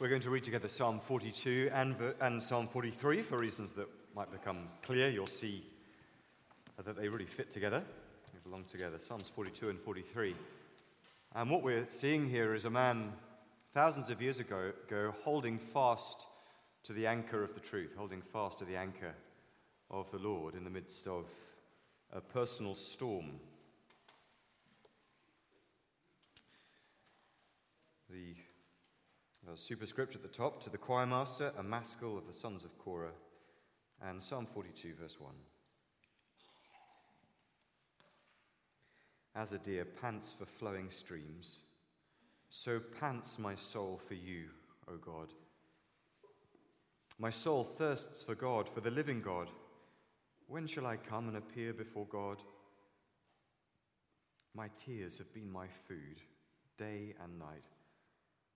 We're going to read together Psalm 42 and, and Psalm 43 for reasons that might become clear. You'll see that they really fit together, they belong together. Psalms 42 and 43. And what we're seeing here is a man thousands of years ago, ago holding fast to the anchor of the truth, holding fast to the anchor of the Lord in the midst of a personal storm. The uh, superscript at the top to the choir master, a maskil of the sons of Korah, and Psalm 42, verse 1. As a deer pants for flowing streams, so pants my soul for you, O God. My soul thirsts for God, for the living God. When shall I come and appear before God? My tears have been my food, day and night,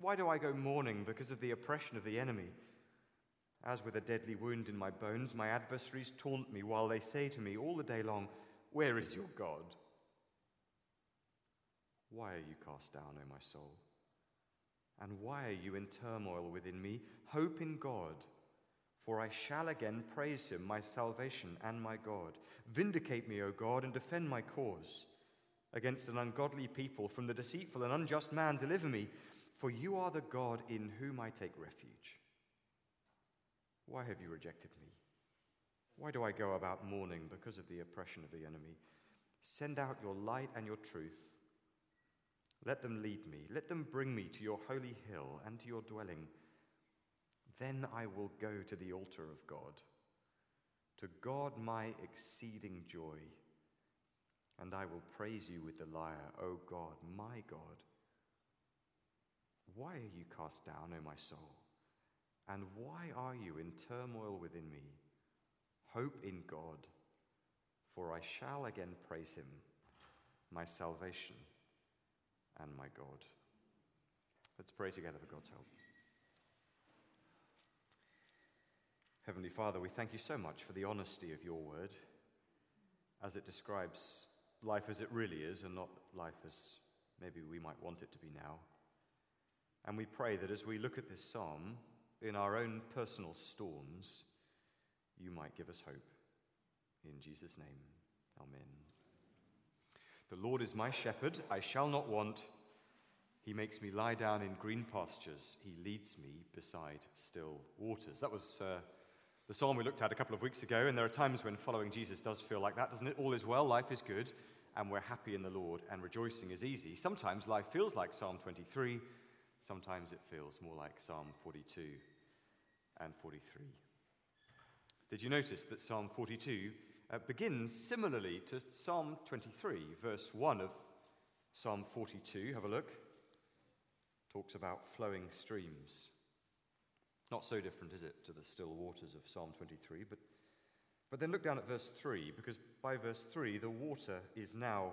Why do I go mourning because of the oppression of the enemy? As with a deadly wound in my bones, my adversaries taunt me while they say to me all the day long, Where is your God? Why are you cast down, O my soul? And why are you in turmoil within me? Hope in God, for I shall again praise him, my salvation and my God. Vindicate me, O God, and defend my cause. Against an ungodly people, from the deceitful and unjust man, deliver me, for you are the God in whom I take refuge. Why have you rejected me? Why do I go about mourning because of the oppression of the enemy? Send out your light and your truth. Let them lead me. Let them bring me to your holy hill and to your dwelling. Then I will go to the altar of God, to God my exceeding joy, and I will praise you with the lyre, O God, my God. Why are you cast down, O my soul? And why are you in turmoil within me? Hope in God, for I shall again praise him, my salvation and my God. Let's pray together for God's help. Heavenly Father, we thank you so much for the honesty of your word as it describes life as it really is and not life as maybe we might want it to be now. And we pray that as we look at this psalm, in our own personal storms, you might give us hope. In Jesus' name, Amen. The Lord is my shepherd, I shall not want. He makes me lie down in green pastures. He leads me beside still waters. That was uh, the psalm we looked at a couple of weeks ago, and there are times when following Jesus does feel like that, doesn't it? All is well, life is good, and we're happy in the Lord, and rejoicing is easy. Sometimes life feels like Psalm 23, sometimes it feels more like Psalm 42 and 43. Did you notice that Psalm 42 uh, begins similarly to Psalm 23, verse 1 of Psalm 42? Have a look. Talks about flowing streams. Not so different, is it, to the still waters of Psalm 23? But, but then look down at verse 3, because by verse 3, the water is now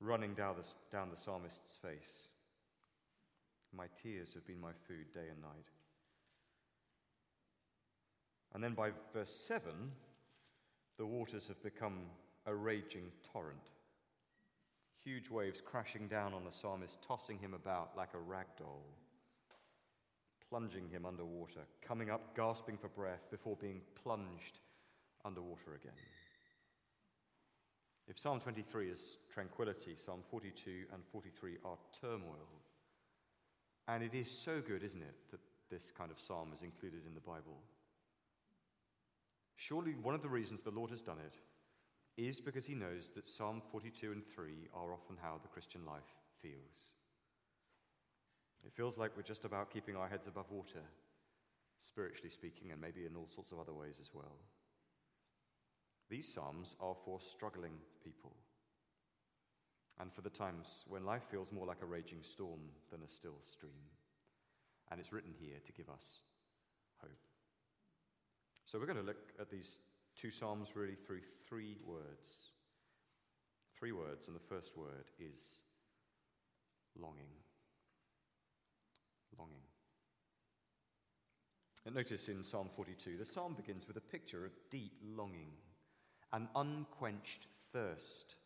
running down the, down the psalmist's face. My tears have been my food day and night. And then by verse 7, the waters have become a raging torrent. Huge waves crashing down on the psalmist, tossing him about like a rag doll, plunging him underwater, coming up gasping for breath before being plunged underwater again. If Psalm 23 is tranquility, Psalm 42 and 43 are turmoil. And it is so good, isn't it, that this kind of psalm is included in the Bible. Surely one of the reasons the Lord has done it is because he knows that Psalm 42 and 3 are often how the Christian life feels. It feels like we're just about keeping our heads above water, spiritually speaking, and maybe in all sorts of other ways as well. These Psalms are for struggling people and for the times when life feels more like a raging storm than a still stream. And it's written here to give us hope. So we're going to look at these two Psalms really through three words. Three words, and the first word is longing. Longing. And notice in Psalm 42, the psalm begins with a picture of deep longing, an unquenched thirst.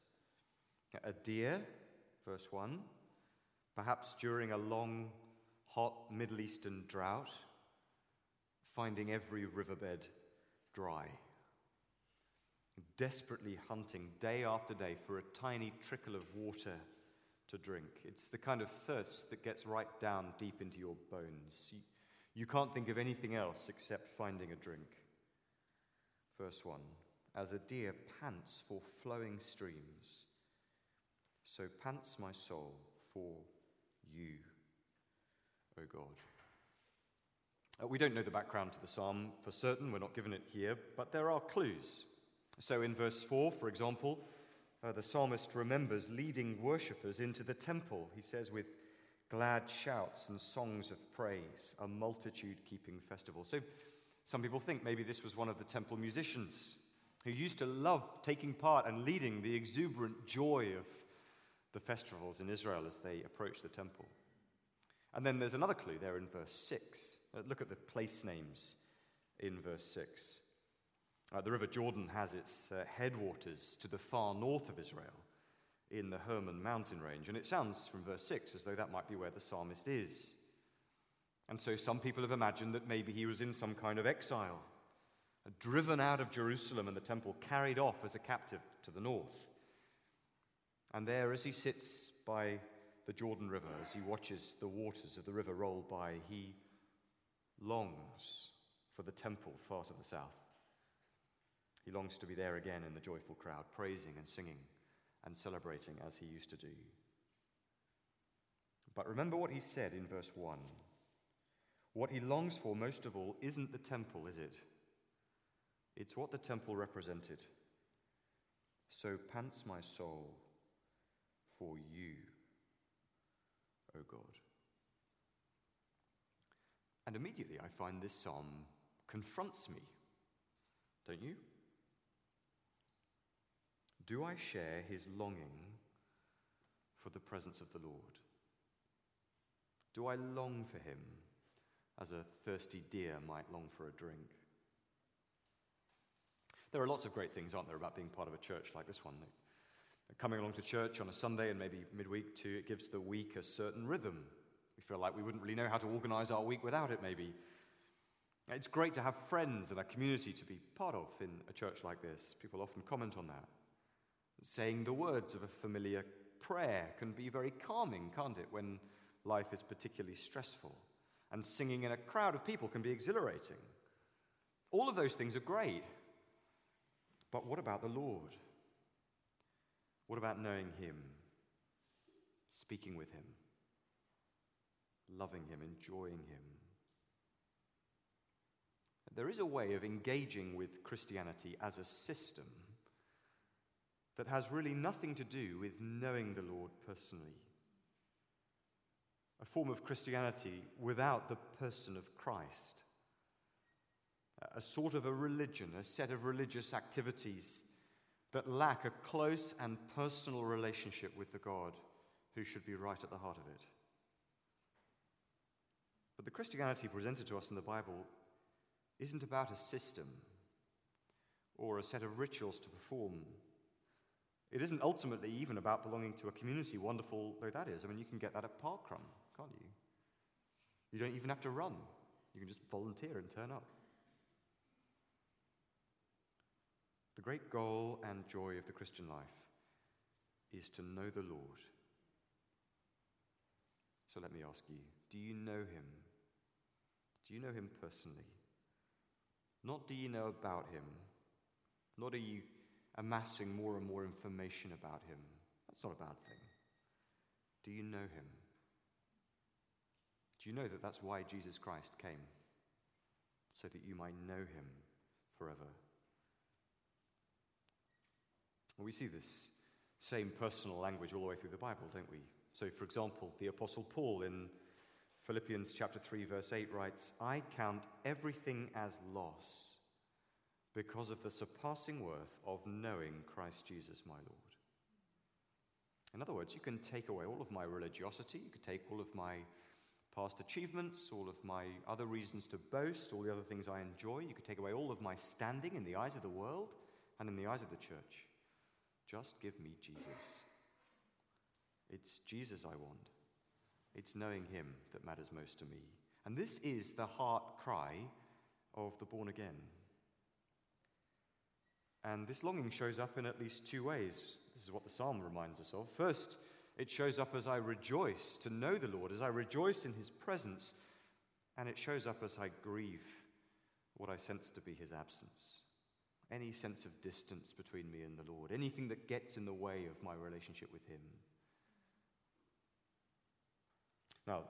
A deer, verse 1, perhaps during a long, hot Middle Eastern drought, finding every riverbed dry, desperately hunting day after day for a tiny trickle of water to drink. It's the kind of thirst that gets right down deep into your bones. You, you can't think of anything else except finding a drink. Verse 1 As a deer pants for flowing streams, so pants my soul for you, O God. Uh, we don't know the background to the psalm for certain, we're not given it here, but there are clues. So in verse 4, for example, uh, the psalmist remembers leading worshippers into the temple, he says, with glad shouts and songs of praise, a multitude keeping festival. So some people think maybe this was one of the temple musicians who used to love taking part and leading the exuberant joy of the festivals in Israel as they approach the temple. And then there's another clue there in verse 6. Uh, look at the place names in verse 6. Uh, the River Jordan has its uh, headwaters to the far north of Israel in the Hermon mountain range. And it sounds from verse 6 as though that might be where the psalmist is. And so some people have imagined that maybe he was in some kind of exile, driven out of Jerusalem and the temple, carried off as a captive to the north. And there, as he sits by the Jordan River, as he watches the waters of the river roll by, he longs for the temple far to the south. He longs to be there again in the joyful crowd, praising and singing and celebrating as he used to do. But remember what he said in verse 1. What he longs for most of all isn't the temple, is it? It's what the temple represented. So pants my soul for you, O God. And immediately I find this psalm confronts me, don't you? Do I share his longing for the presence of the Lord? Do I long for him as a thirsty deer might long for a drink? There are lots of great things, aren't there, about being part of a church like this one? Coming along to church on a Sunday and maybe midweek too, it gives the week a certain rhythm. We feel like we wouldn't really know how to organize our week without it, maybe. It's great to have friends and a community to be part of in a church like this. People often comment on that. Saying the words of a familiar prayer can be very calming, can't it, when life is particularly stressful? And singing in a crowd of people can be exhilarating. All of those things are great. But what about the Lord? What about knowing Him, speaking with Him, loving Him, enjoying Him? There is a way of engaging with Christianity as a system that has really nothing to do with knowing the Lord personally. A form of Christianity without the person of Christ. A sort of a religion, a set of religious activities that lack a close and personal relationship with the God who should be right at the heart of it. But the Christianity presented to us in the Bible isn't about a system or a set of rituals to perform. It isn't ultimately even about belonging to a community, wonderful though that is. I mean, you can get that at Parkrun, can't you? You don't even have to run, you can just volunteer and turn up. The great goal and joy of the Christian life is to know the Lord. So let me ask you do you know him Do you know him personally? Not do you know about him, not are you amassing more and more information about him. That's not a bad thing. Do you know him? Do you know that that's why Jesus Christ came? So that you might know him forever. We see this same personal language all the way through the Bible, don't we? So, for example, the Apostle Paul in Philippians chapter 3, verse 8 writes, I count everything as loss because of the surpassing worth of knowing Christ Jesus my Lord. In other words, you can take away all of my religiosity, you could take all of my past achievements, all of my other reasons to boast, all the other things I enjoy. You could take away all of my standing in the eyes of the world and in the eyes of the church. Just give me Jesus. It's Jesus I want. It's knowing Him that matters most to me. And this is the heart cry of the born again. And this longing shows up in at least two ways. This is what the psalm reminds us of. First, it shows up as I rejoice to know the Lord, as I rejoice in his presence. And it shows up as I grieve what I sense to be his absence. Any sense of distance between me and the Lord, anything that gets in the way of my relationship with him. Now,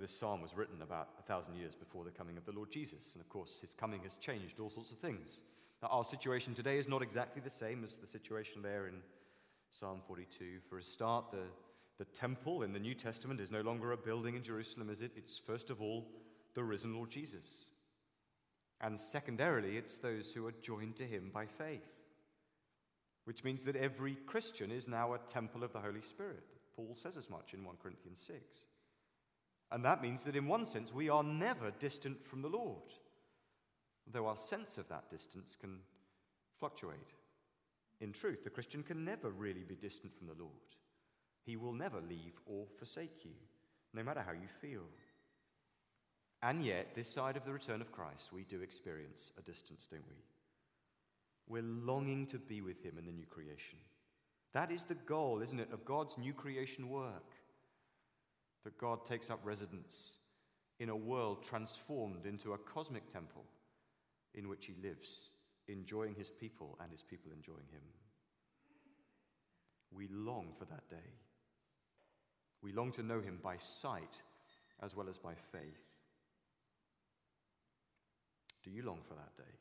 this psalm was written about a thousand years before the coming of the Lord Jesus. And of course, his coming has changed all sorts of things. Now, our situation today is not exactly the same as the situation there in Psalm 42. For a start, the, the temple in the New Testament is no longer a building in Jerusalem, is it? It's first of all the risen Lord Jesus. And secondarily, it's those who are joined to him by faith, which means that every Christian is now a temple of the Holy Spirit. Paul says as much in 1 Corinthians 6. And that means that in one sense, we are never distant from the Lord though our sense of that distance can fluctuate. In truth, the Christian can never really be distant from the Lord. He will never leave or forsake you, no matter how you feel. And yet, this side of the return of Christ, we do experience a distance, don't we? We're longing to be with Him in the new creation. That is the goal, isn't it, of God's new creation work? That God takes up residence in a world transformed into a cosmic temple in which he lives, enjoying his people and his people enjoying him. We long for that day. We long to know him by sight as well as by faith. Do you long for that day?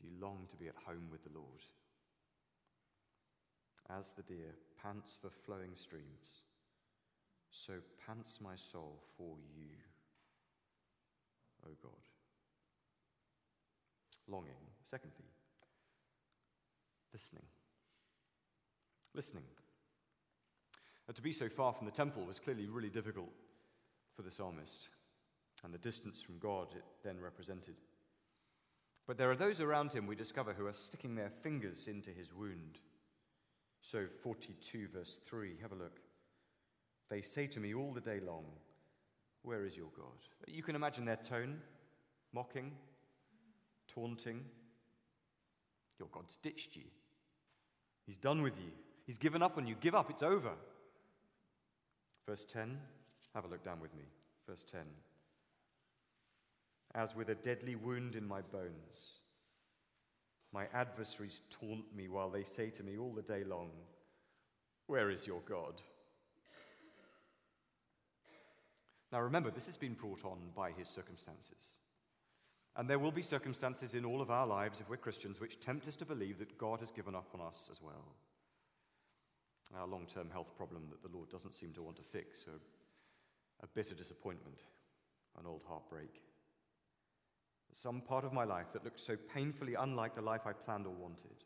Do you long to be at home with the Lord? As the deer pants for flowing streams, so pants my soul for you, O God longing. Secondly, listening. Listening. And to be so far from the temple was clearly really difficult for the psalmist, and the distance from God it then represented. But there are those around him we discover who are sticking their fingers into his wound. So, 42, verse 3, have a look. They say to me all the day long, Where is your God? You can imagine their tone, mocking, taunting. Your God's ditched you. He's done with you. He's given up on you. Give up, it's over. Verse 10, have a look down with me. Verse 10. As with a deadly wound in my bones, my adversaries taunt me while they say to me all the day long, Where is your God? Now remember, this has been brought on by his circumstances. And there will be circumstances in all of our lives, if we're Christians, which tempt us to believe that God has given up on us as well. Our long term health problem that the Lord doesn't seem to want to fix, a, a bitter disappointment, an old heartbreak. Some part of my life that looks so painfully unlike the life I planned or wanted.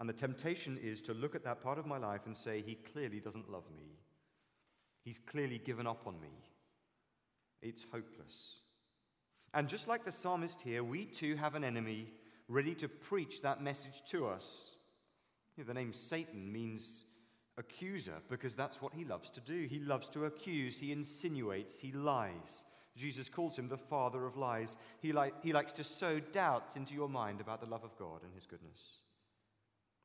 And the temptation is to look at that part of my life and say, He clearly doesn't love me. He's clearly given up on me. It's hopeless. And just like the psalmist here, we too have an enemy ready to preach that message to us. You know, the name Satan means accuser because that's what he loves to do. He loves to accuse, he insinuates, he lies. Jesus calls him the father of lies. He, li- he likes to sow doubts into your mind about the love of God and his goodness.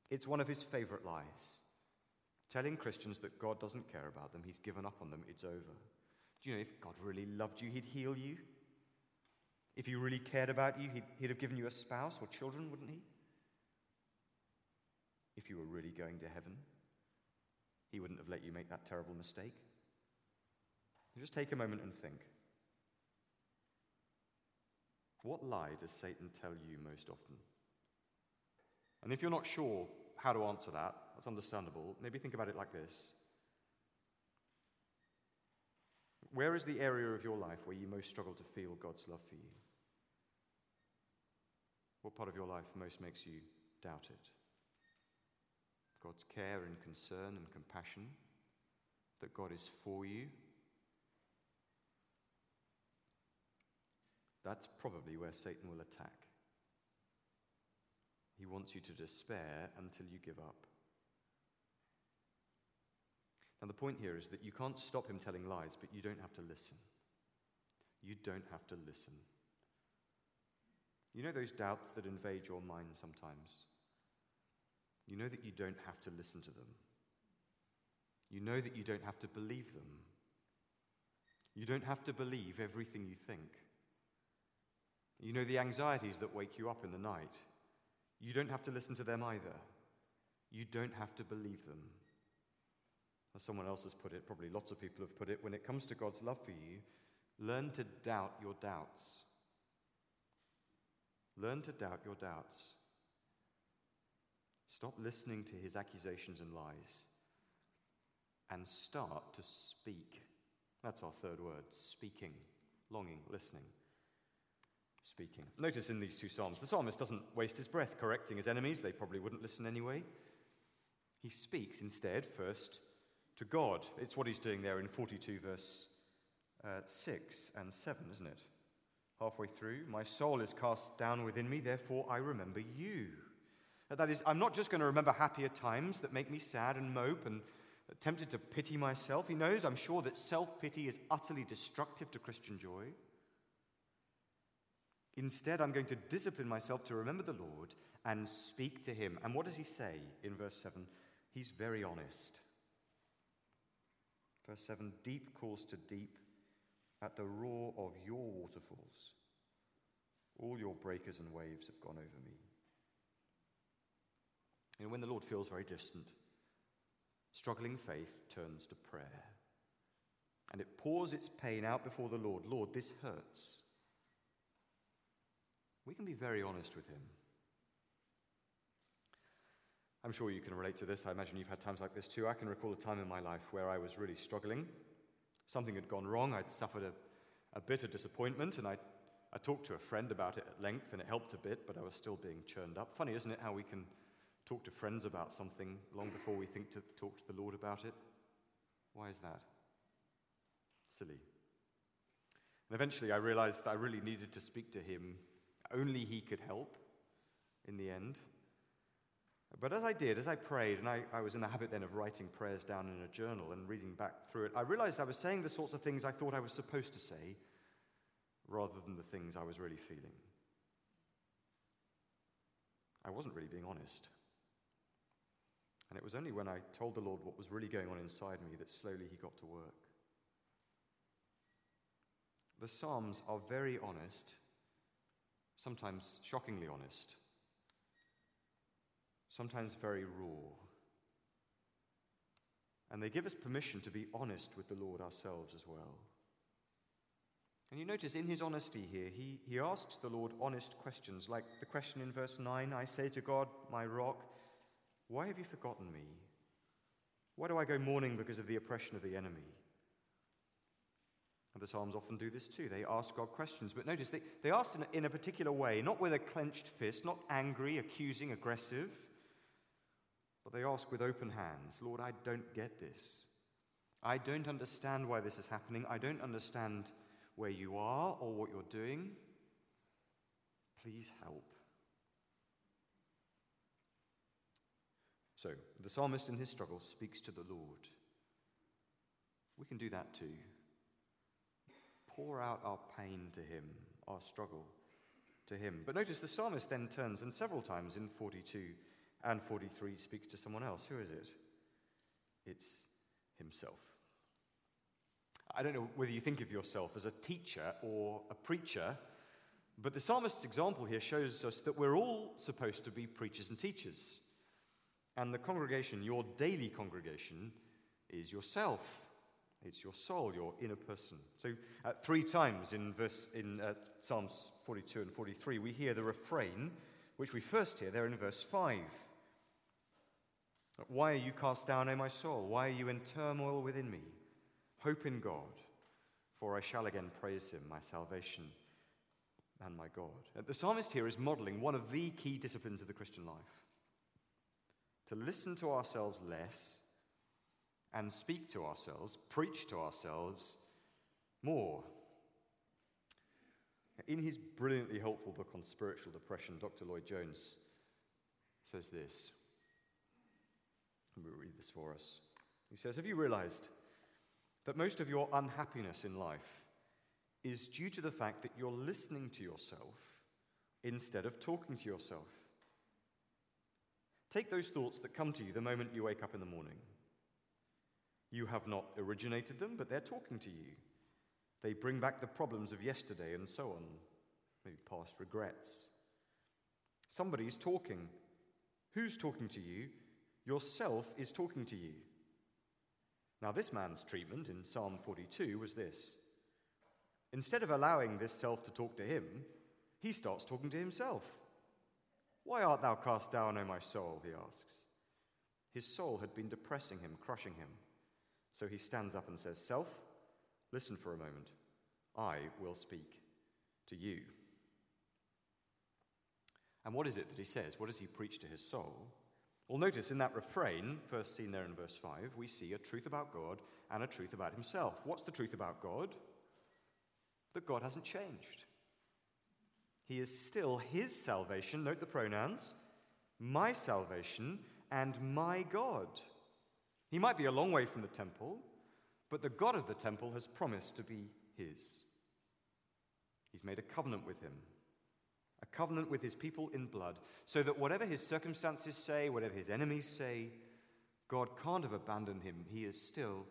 It's one of his favorite lies. Telling Christians that God doesn't care about them, he's given up on them, it's over. Do you know if God really loved you, He'd heal you? If He really cared about you, He'd, he'd have given you a spouse or children, wouldn't He? If you were really going to heaven, He wouldn't have let you make that terrible mistake. just take a moment and think. What lie does Satan tell you most often? And if you're not sure how to answer that, that's understandable. Maybe think about it like this Where is the area of your life where you most struggle to feel God's love for you? What part of your life most makes you doubt it? God's care and concern and compassion, that God is for you. That's probably where Satan will attack. He wants you to despair until you give up. Now, the point here is that you can't stop him telling lies, but you don't have to listen. You don't have to listen. You know those doubts that invade your mind sometimes? You know that you don't have to listen to them. You know that you don't have to believe them. You don't have to believe everything you think. You know the anxieties that wake you up in the night. You don't have to listen to them either. You don't have to believe them. As someone else has put it, probably lots of people have put it, when it comes to God's love for you, learn to doubt your doubts. Learn to doubt your doubts. Stop listening to his accusations and lies and start to speak. That's our third word speaking, longing, listening speaking. Notice in these two Psalms, the psalmist doesn't waste his breath correcting his enemies, they probably wouldn't listen anyway. He speaks instead first to God. It's what he's doing there in 42, verse uh, 6 and 7, isn't it? Halfway through, my soul is cast down within me, therefore I remember you. That is, I'm not just going to remember happier times that make me sad and mope and tempted to pity myself. He knows, I'm sure, that self pity is utterly destructive to Christian joy. Instead, I'm going to discipline myself to remember the Lord and speak to him. And what does he say in verse 7? He's very honest. Verse 7 Deep calls to deep at the roar of your waterfalls. All your breakers and waves have gone over me. And when the Lord feels very distant, struggling faith turns to prayer. And it pours its pain out before the Lord. Lord, this hurts we can be very honest with Him. I'm sure you can relate to this. I imagine you've had times like this too. I can recall a time in my life where I was really struggling. Something had gone wrong. I'd suffered a, a bit of disappointment, and I, I talked to a friend about it at length, and it helped a bit, but I was still being churned up. Funny, isn't it, how we can talk to friends about something long before we think to talk to the Lord about it? Why is that? Silly. And eventually I realized that I really needed to speak to him only He could help in the end. But as I did, as I prayed, and I, I, was in the habit then of writing prayers down in a journal and reading back through it, I realized I was saying the sorts of things I thought I was supposed to say rather than the things I was really feeling. I wasn't really being honest. And it was only when I told the Lord what was really going on inside me that slowly He got to work. The Psalms are very honest sometimes shockingly honest, sometimes very raw. And they give us permission to be honest with the Lord ourselves as well. And you notice in his honesty here, he, he asks the Lord honest questions, like the question in verse 9 I say to God, my rock, why have you forgotten me? Why do I go mourning because of the oppression of the enemy? And the Psalms often do this too. They ask God questions. But notice, they, they asked in in a particular way, not with a clenched fist, not angry, accusing, aggressive, but they ask with open hands Lord, I don't get this. I don't understand why this is happening. I don't understand where you are or what you're doing. Please help. So, the psalmist in his struggle speaks to the Lord. We can do that too pour out our pain to Him, our struggle to Him. But notice the psalmist then turns and several times in 42 and 43 speaks to someone else. Who is it? It's Himself. I don't know whether you think of yourself as a teacher or a preacher, but the psalmist's example here shows us that we're all supposed to be preachers and teachers. And the congregation, your daily congregation, is yourself. It's your soul, your inner person. So, uh, three times in, verse, in uh, Psalms 42 and 43, we hear the refrain, which we first hear there in verse 5. Why are you cast down, O my soul? Why are you in turmoil within me? Hope in God, for I shall again praise him, my salvation and my God. Uh, the psalmist here is modeling one of the key disciplines of the Christian life to listen to ourselves less and speak to ourselves, preach to ourselves more. In his brilliantly helpful book on spiritual depression, Dr. Lloyd Jones says this. Let me read this for us. He says, Have you realized that most of your unhappiness in life is due to the fact that you're listening to yourself instead of talking to yourself? Take those thoughts that come to you the moment you wake up in the morning. You have not originated them, but they're talking to you. They bring back the problems of yesterday and so on, maybe past regrets. Somebody's talking. Who's talking to you? Yourself is talking to you. Now, this man's treatment in Psalm 42 was this. Instead of allowing this self to talk to him, he starts talking to himself. Why art thou cast down, O my soul? he asks. His soul had been depressing him, crushing him. So he stands up and says, Self, listen for a moment. I will speak to you. And what is it that he says? What does he preach to his soul? Well, notice in that refrain, first seen there in verse 5, we see a truth about God and a truth about himself. What's the truth about God? That God hasn't changed. He is still his salvation, note the pronouns, my salvation and my God. He might be a long way from the temple, but the God of the temple has promised to be his. He's made a covenant with him, a covenant with his people in blood, so that whatever his circumstances say, whatever his enemies say, God can't have abandoned him. He is still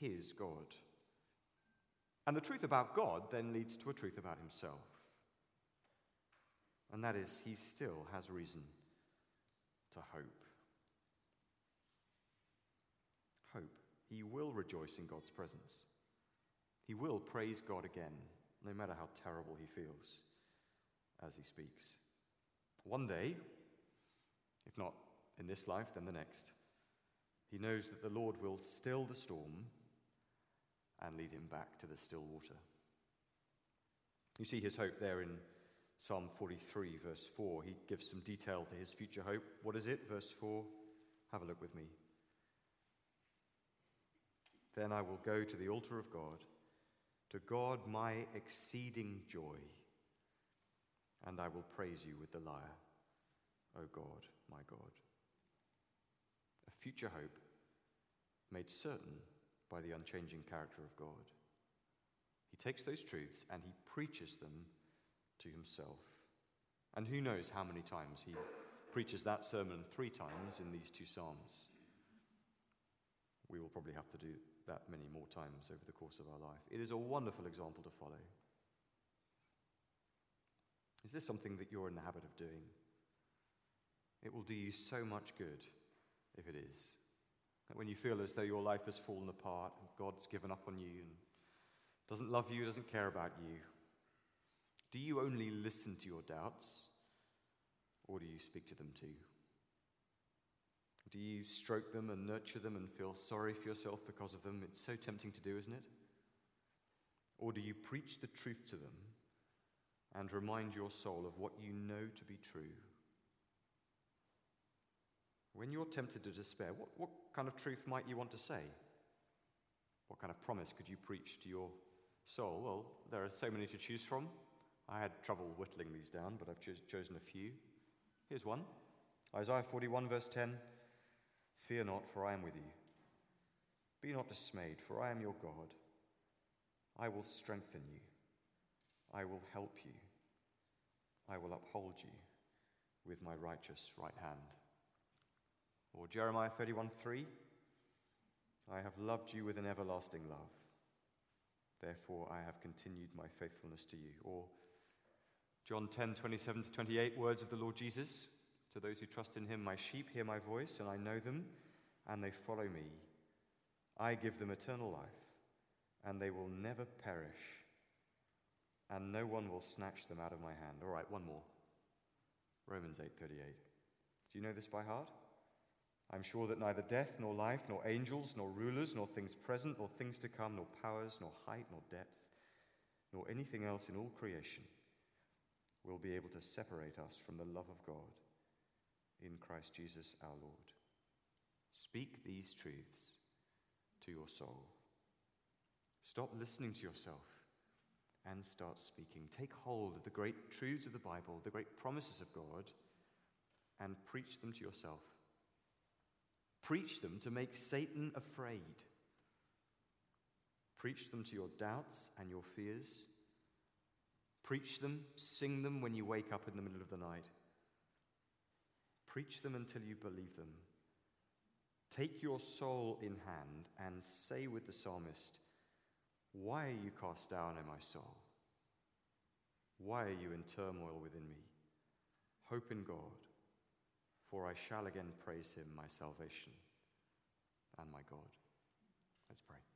his God. And the truth about God then leads to a truth about himself. And that is, he still has reason to hope. He will rejoice in God's presence. He will praise God again, no matter how terrible he feels as he speaks. One day, if not in this life, then the next, he knows that the Lord will still the storm and lead him back to the still water. You see his hope there in Psalm 43, verse 4. He gives some detail to his future hope. What is it? Verse 4. Have a look with me. Then I will go to the altar of God, to God my exceeding joy, and I will praise you with the lyre, O God, my God. A future hope made certain by the unchanging character of God. He takes those truths and he preaches them to himself. And who knows how many times he preaches that sermon three times in these two Psalms. We will probably have to do that many more times over the course of our life. It is a wonderful example to follow. Is this something that you're in the habit of doing? It will do you so much good if it is. That when you feel as though your life has fallen apart and God's given up on you and doesn't love you, doesn't care about you, do you only listen to your doubts or do you speak to them too? Do you stroke them and nurture them and feel sorry for yourself because of them? It's so tempting to do, isn't it? Or do you preach the truth to them and remind your soul of what you know to be true? When you're tempted to despair, what, what kind of truth might you want to say? What kind of promise could you preach to your soul? Well, there are so many to choose from. I had trouble whittling these down, but I've cho- chosen a few. Here's one Isaiah 41, verse 10. Fear not, for I am with you. Be not dismayed, for I am your God. I will strengthen you. I will help you. I will uphold you with my righteous right hand. Or Jeremiah 31 3 I have loved you with an everlasting love. Therefore, I have continued my faithfulness to you. Or John 10, 27 to 28, words of the Lord Jesus. To those who trust in him, my sheep hear my voice, and I know them, and they follow me. I give them eternal life, and they will never perish, and no one will snatch them out of my hand. All right, one more. Romans 8:38. Do you know this by heart? I'm sure that neither death, nor life, nor angels, nor rulers, nor things present, nor things to come, nor powers, nor height, nor depth, nor anything else in all creation will be able to separate us from the love of God in Christ Jesus our Lord. Speak these truths to your soul. Stop listening to yourself and start speaking. Take hold of the great truths of the Bible, the great promises of God, and preach them to yourself. Preach them to make Satan afraid. Preach them to your doubts and your fears. Preach them, sing them when you wake up in the middle of the night. Preach them until you believe them. Take your soul in hand and say with the psalmist, Why are you cast down, O my soul? Why are you in turmoil within me? Hope in God for I shall again praise him, my salvation and my God. Let's pray.